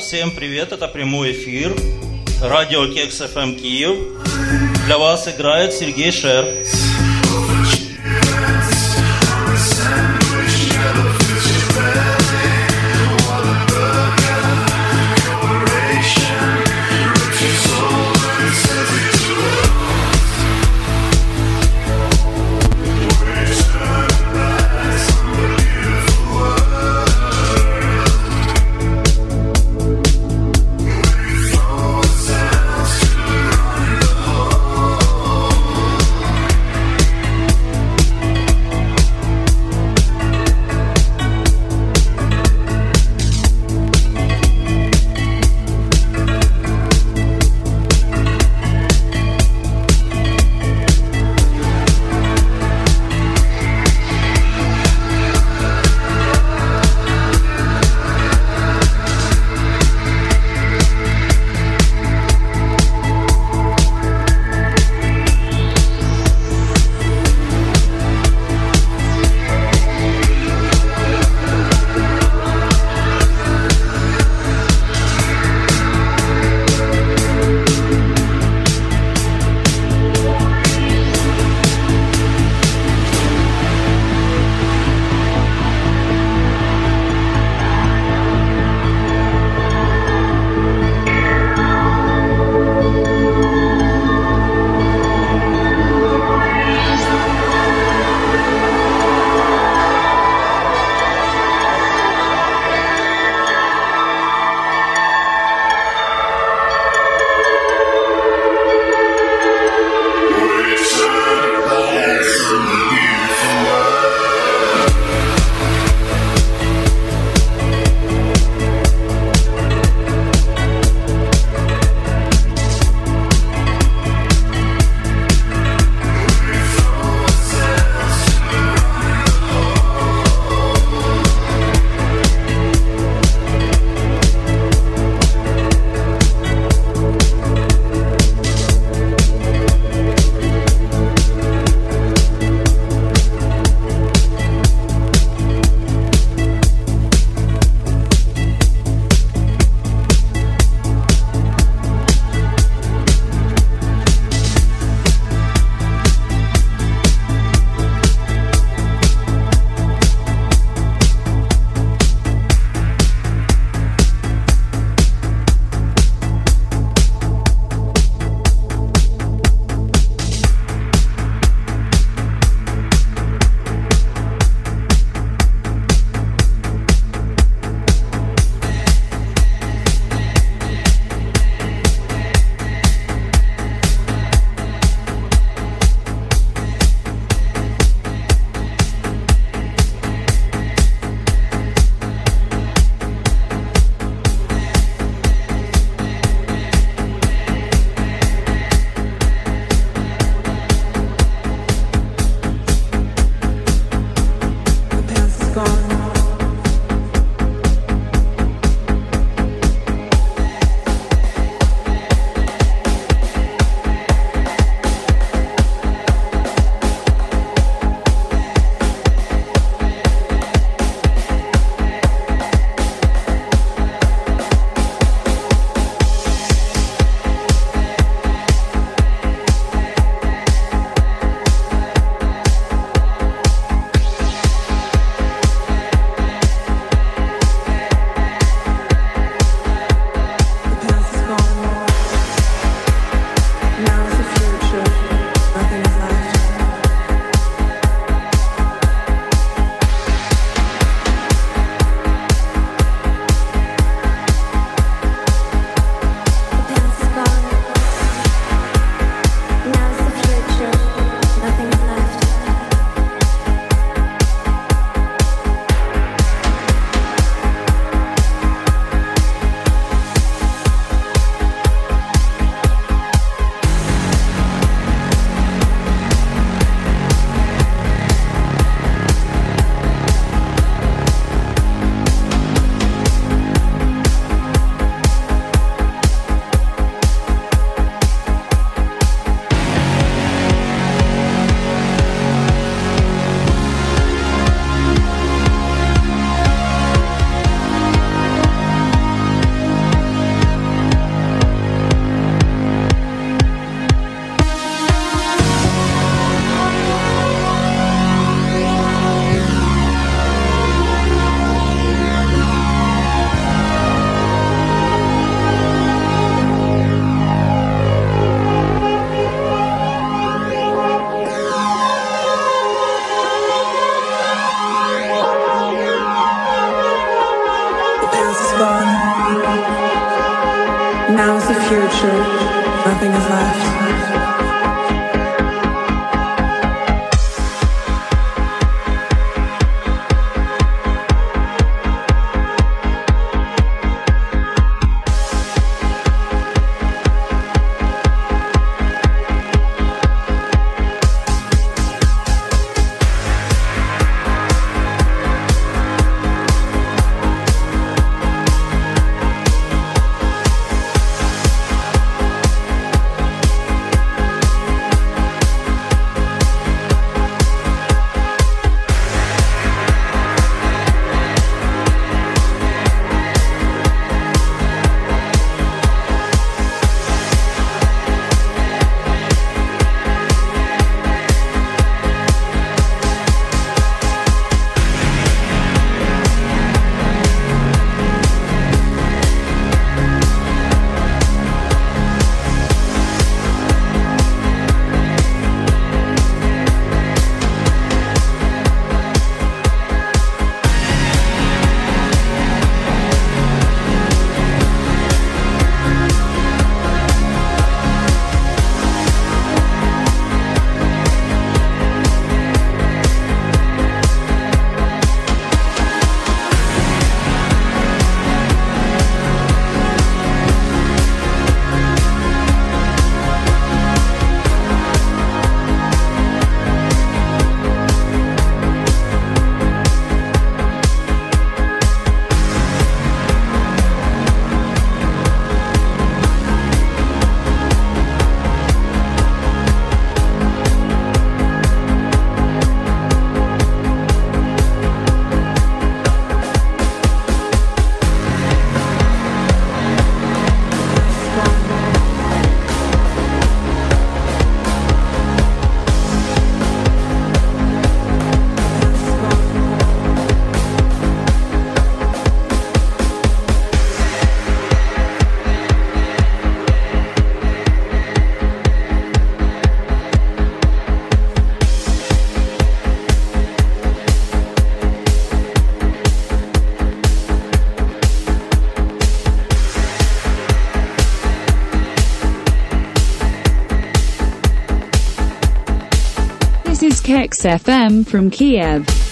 всем привет, это прямой эфир. Радио Кекс ФМ Киев. Для вас играет Сергей Шер. SiriusXM from Kiev.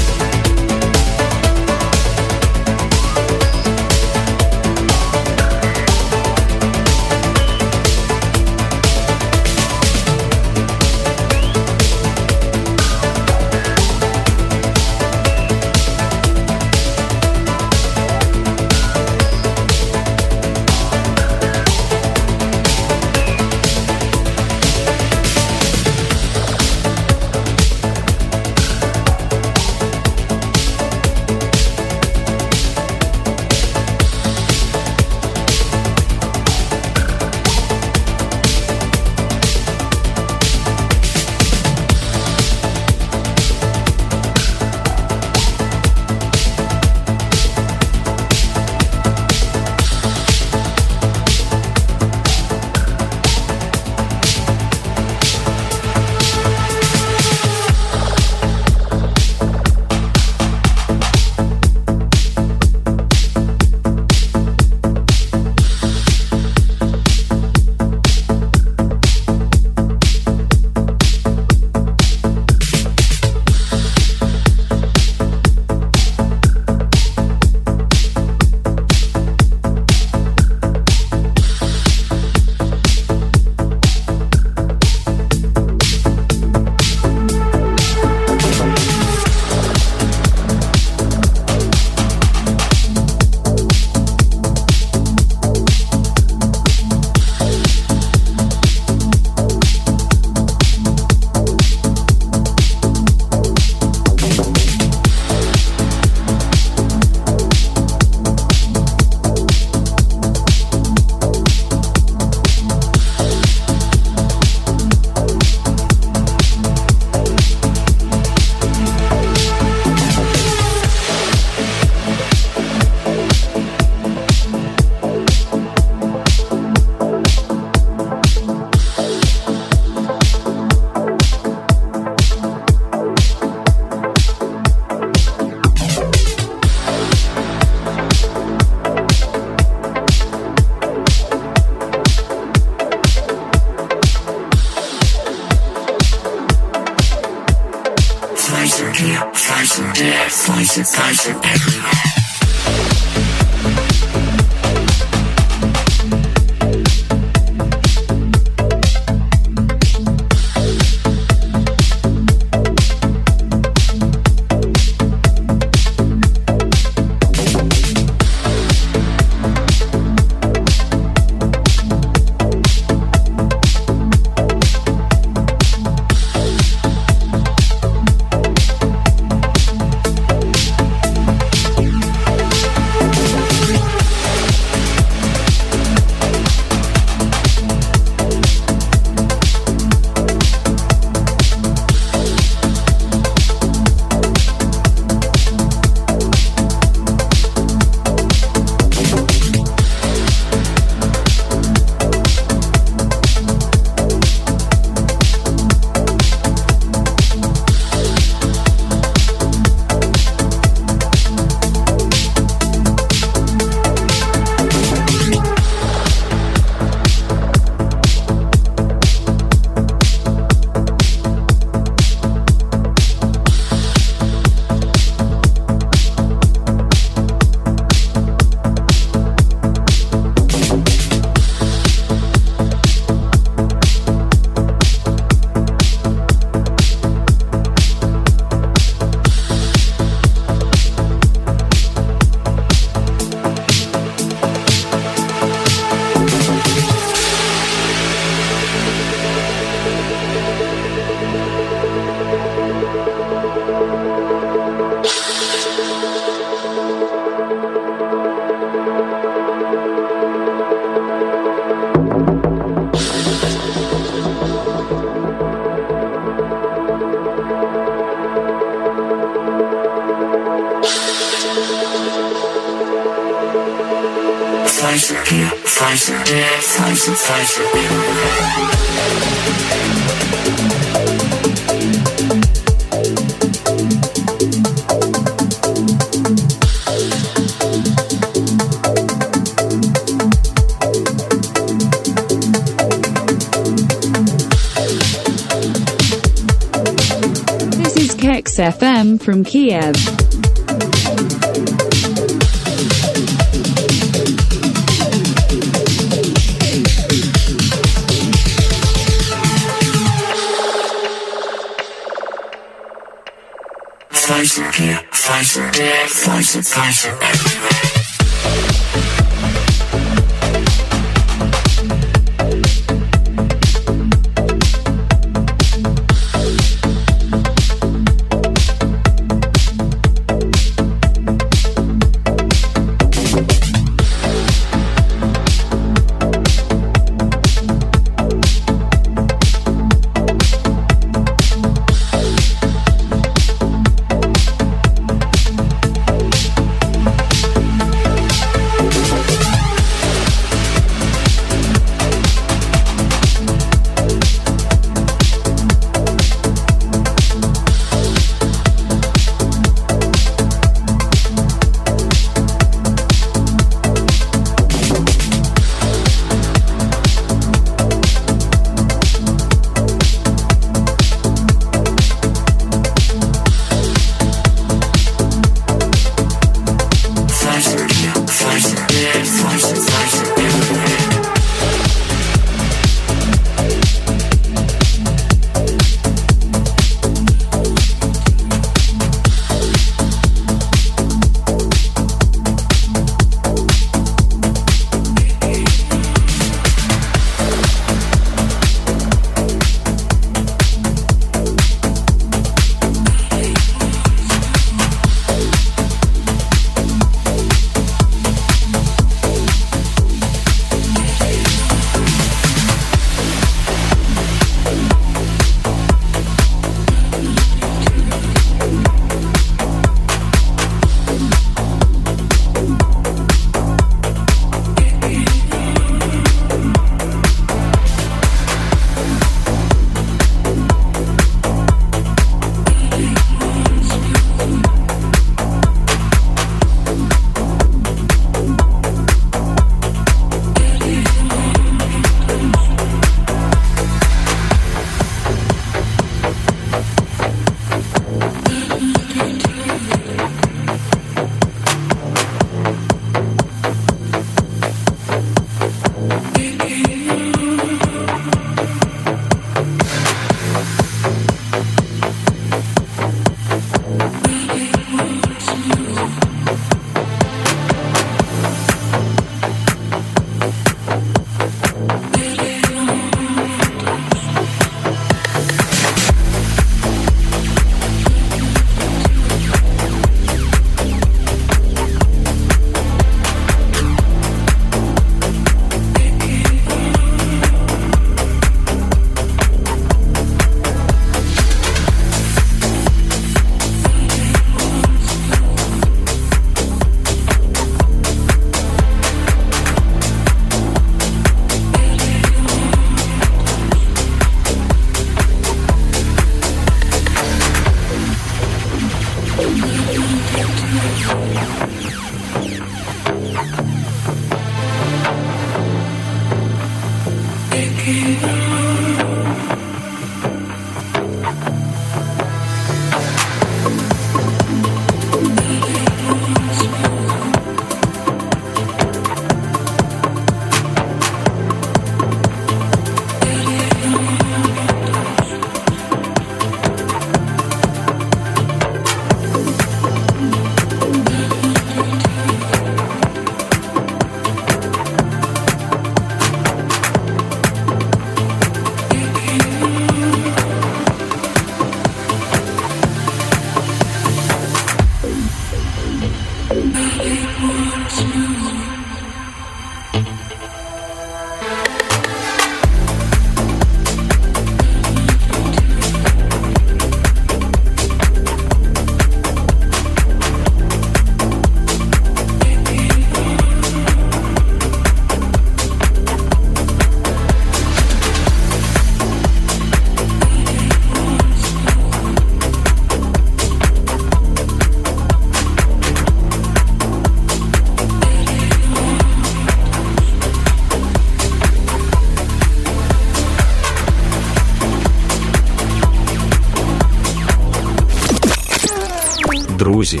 Друзі,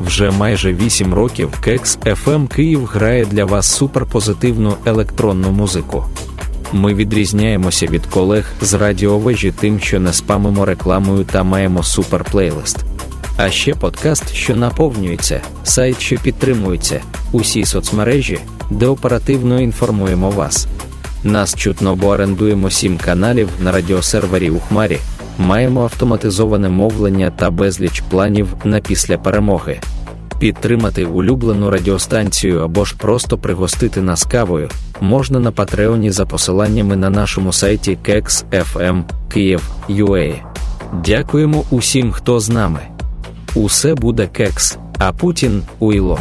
вже майже 8 років Кекс FM Київ грає для вас суперпозитивну електронну музику. Ми відрізняємося від колег з радіовежі тим, що не спамимо рекламою та маємо суперплейлист. А ще подкаст, що наповнюється, сайт, що підтримується, усі соцмережі, де оперативно інформуємо вас. Нас чутно, бо орендуємо сім каналів на радіосервері у Хмарі, маємо автоматизоване мовлення та безліч планів на після перемоги. Підтримати улюблену радіостанцію або ж просто пригостити нас кавою можна на Патреоні за посиланнями на нашому сайті KEX.FM Київ.UA. Дякуємо усім, хто з нами. Усе буде кекс, а Путін уйло.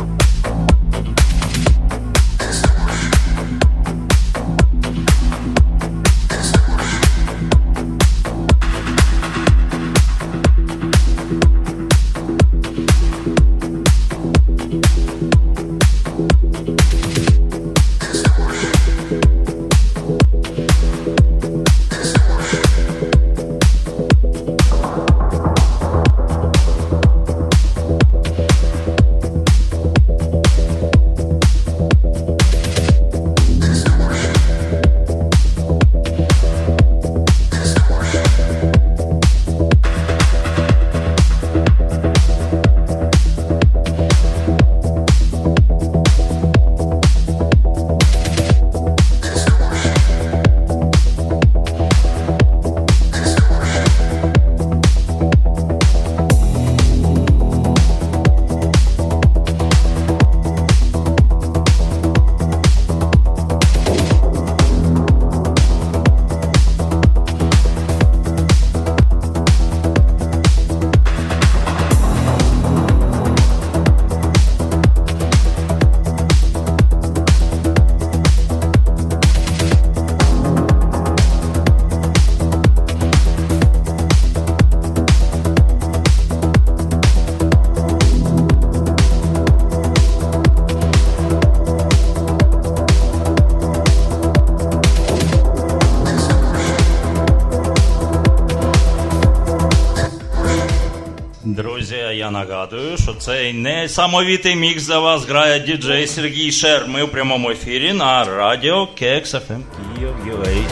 Я нагадую, що цей несамовітий мікс за вас грає діджей Сергій Шер. Ми в прямому ефірі на радіо Кекс FM Київ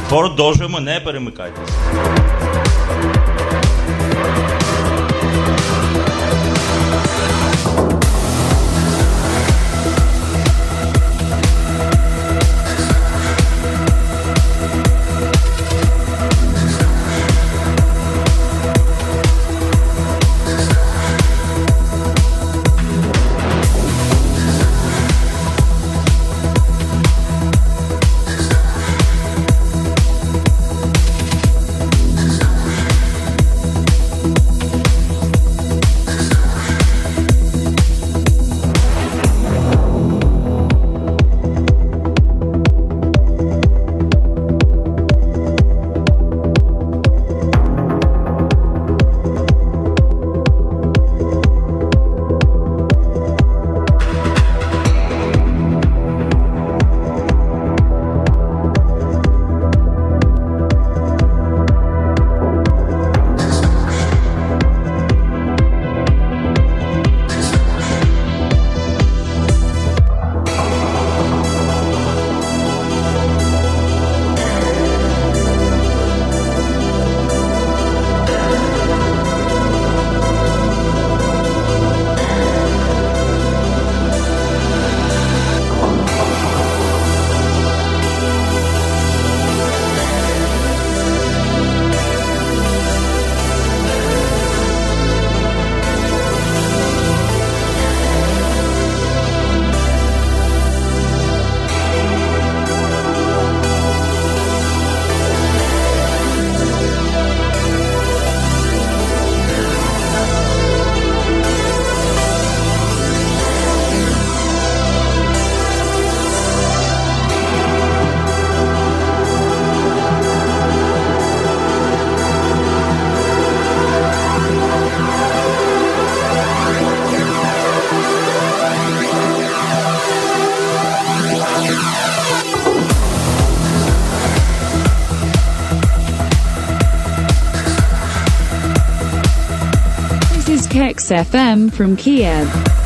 Продовжуємо, не перемикайтесь. SiriusXM from Kiev.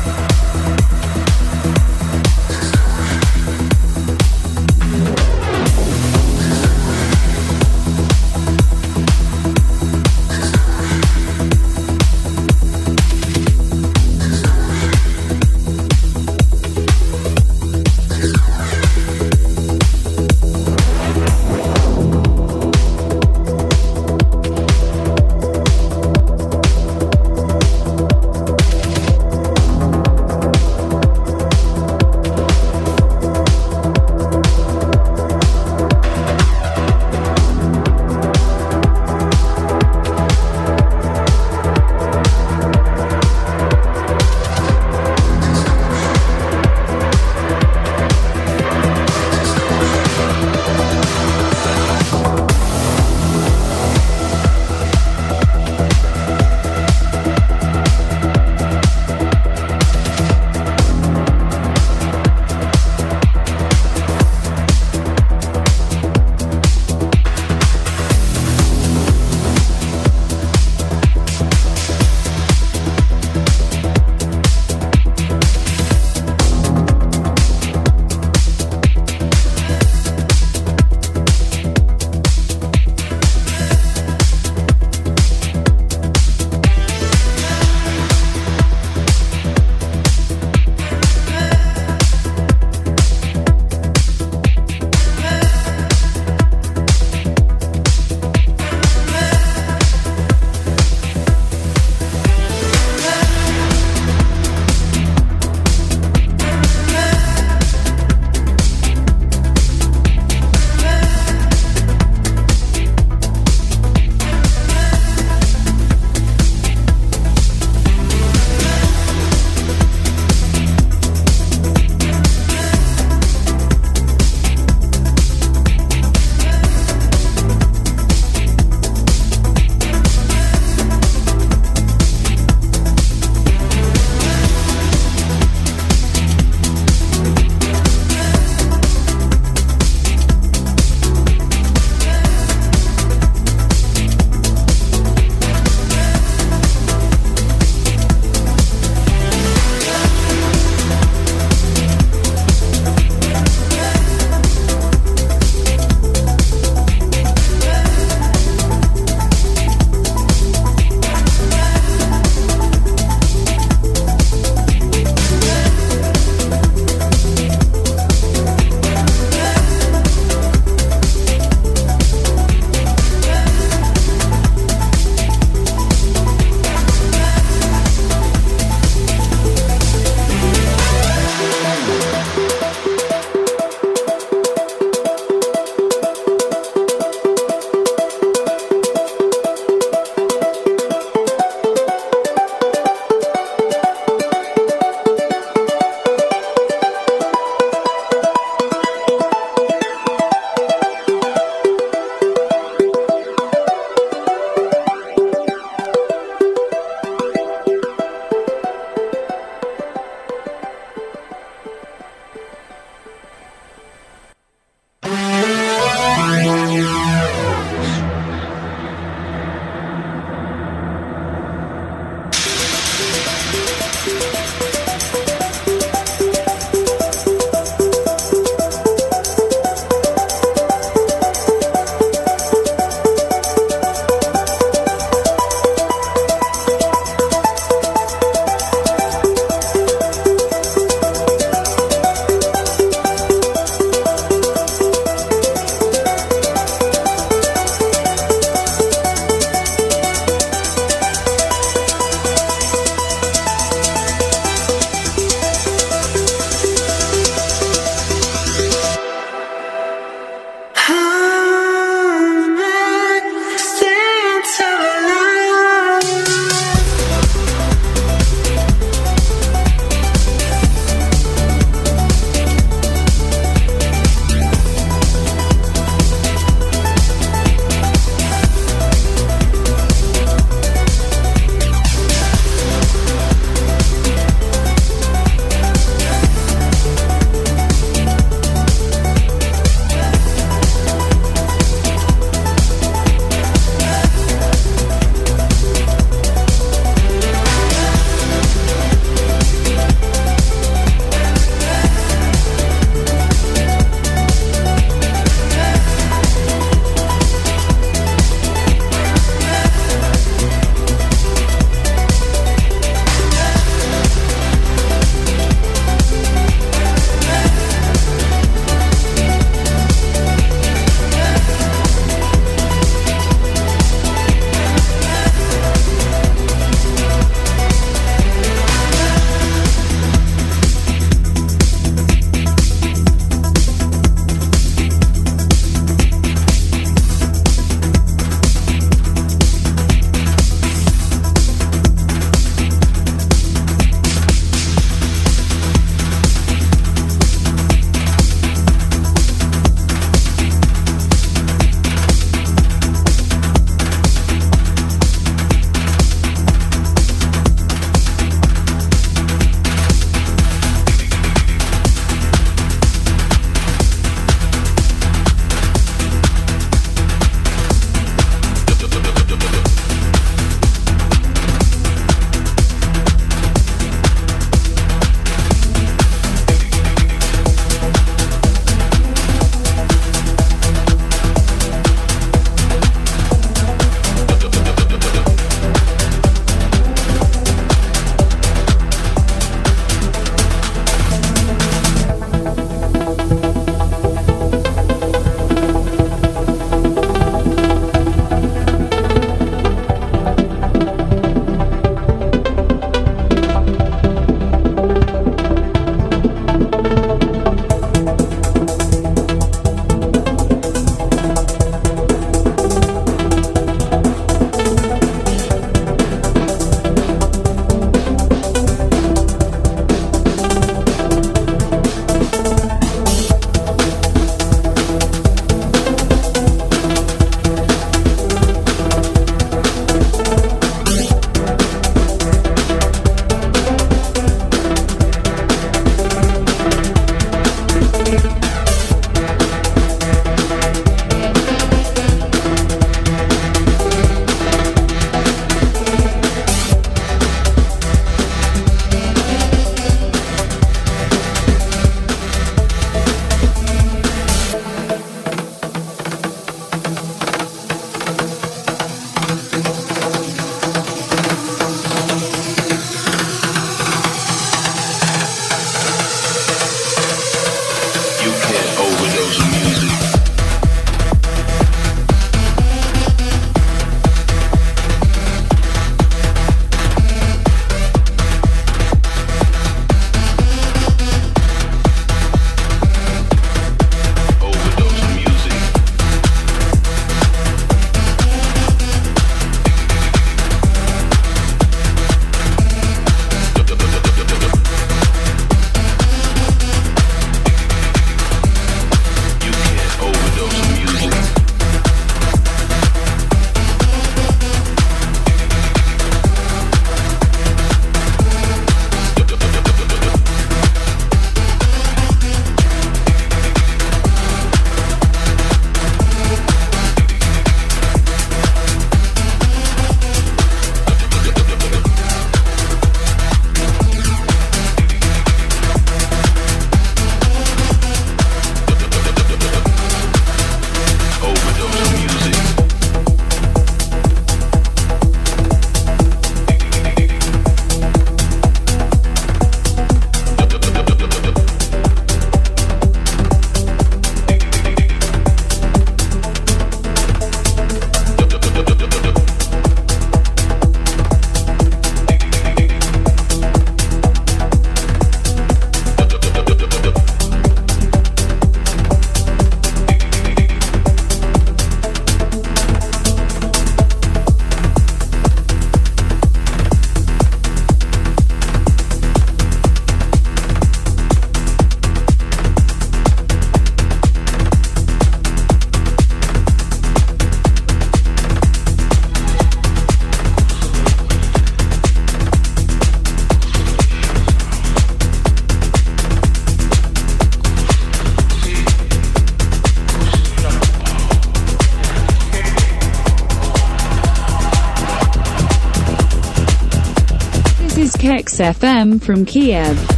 FM from Kiev.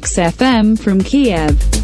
XFM from Kiev.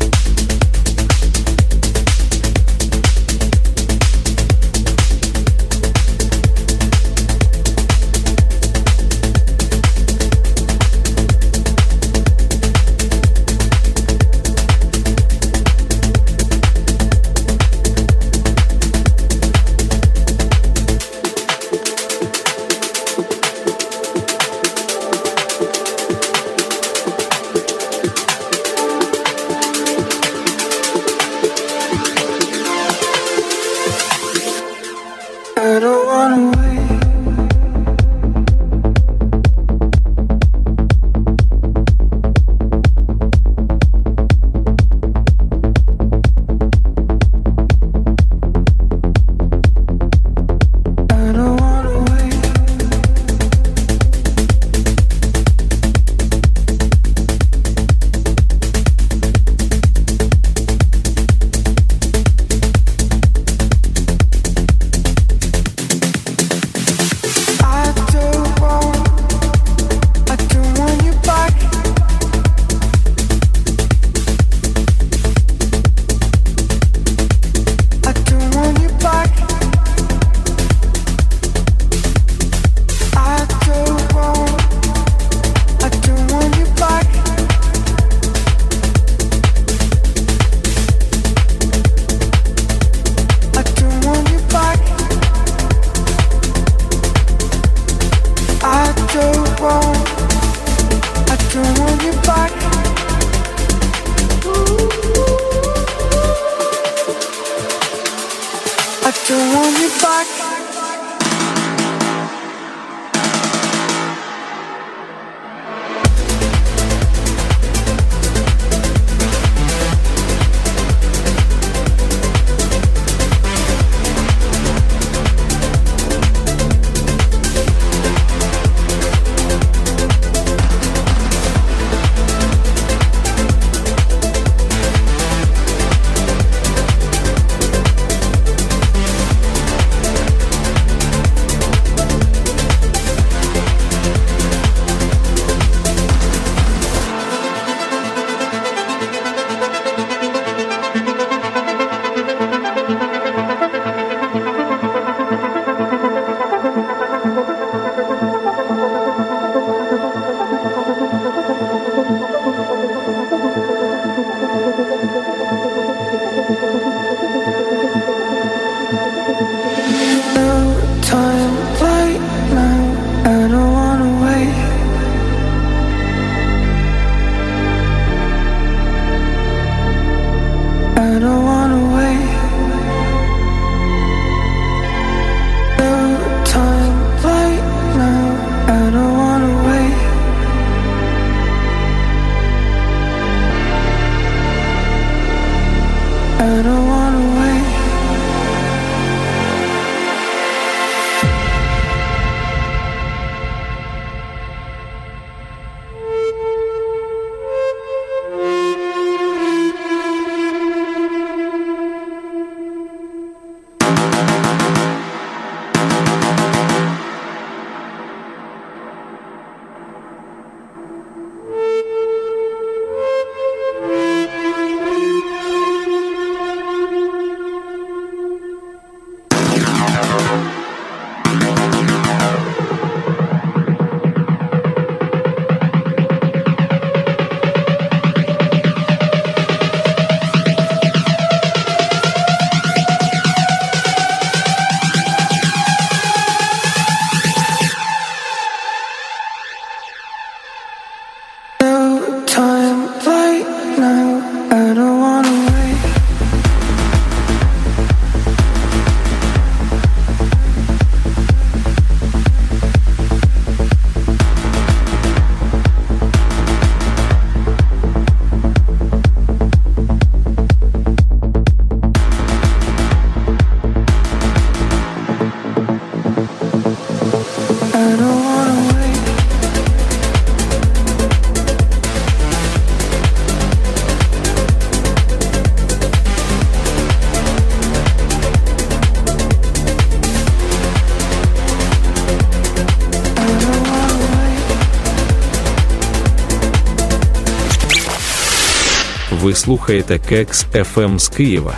Слухаєте Кекс FM з Києва.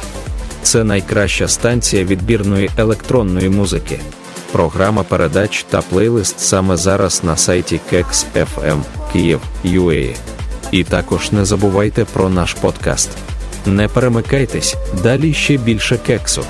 Це найкраща станція відбірної електронної музики. Програма передач та плейлист саме зараз на сайті Кекс FM Київ UA. І також не забувайте про наш подкаст. Не перемикайтесь, далі ще більше кексу.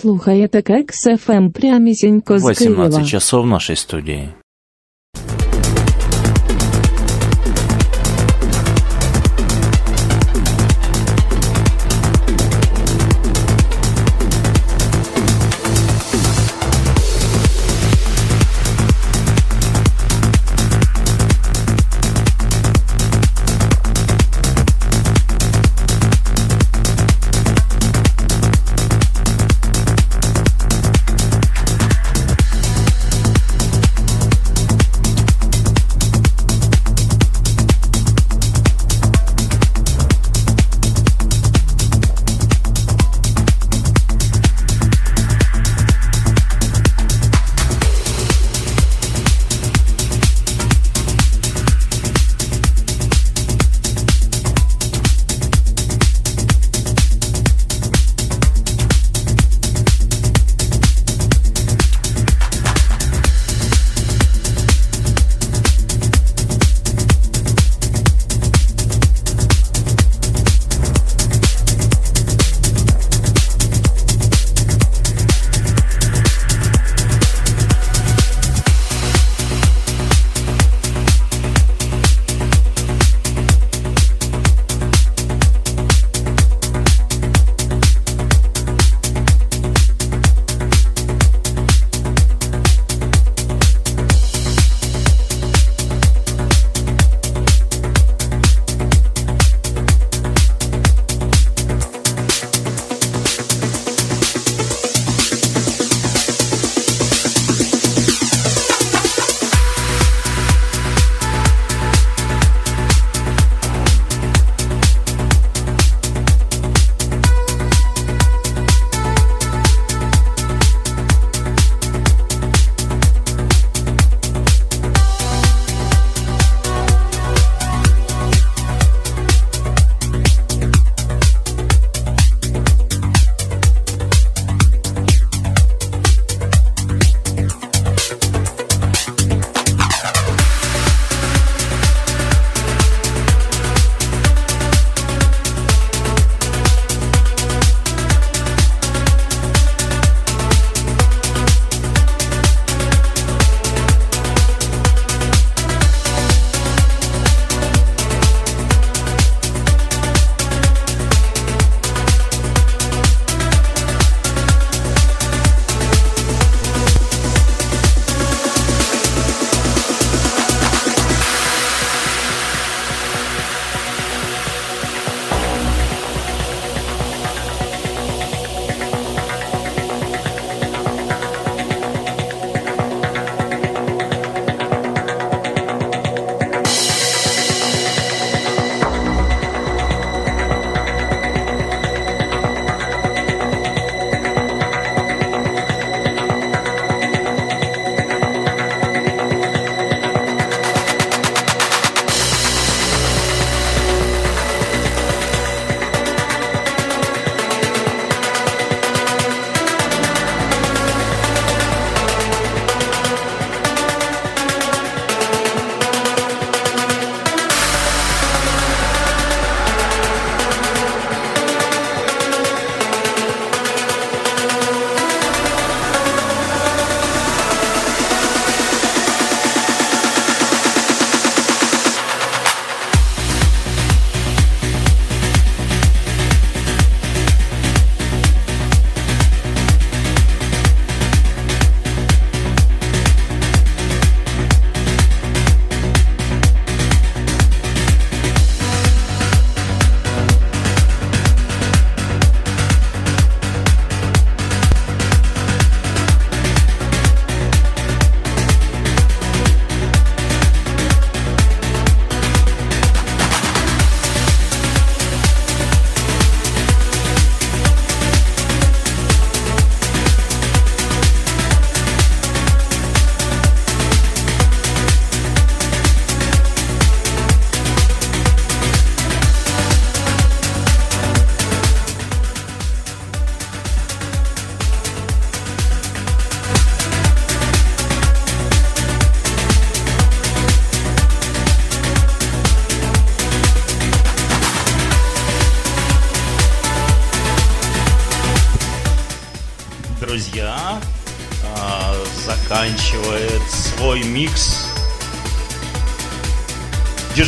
Слухаєте Кекс ФМ прямісінько з 18 часов в нашей студии.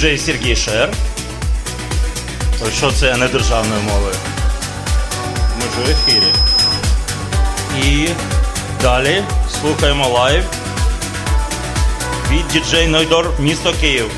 Діджей Сергій Шер. Що це не державною мовою? Ми ж в ефірі. І далі слухаємо live від діджей Нойдор, місто Київ.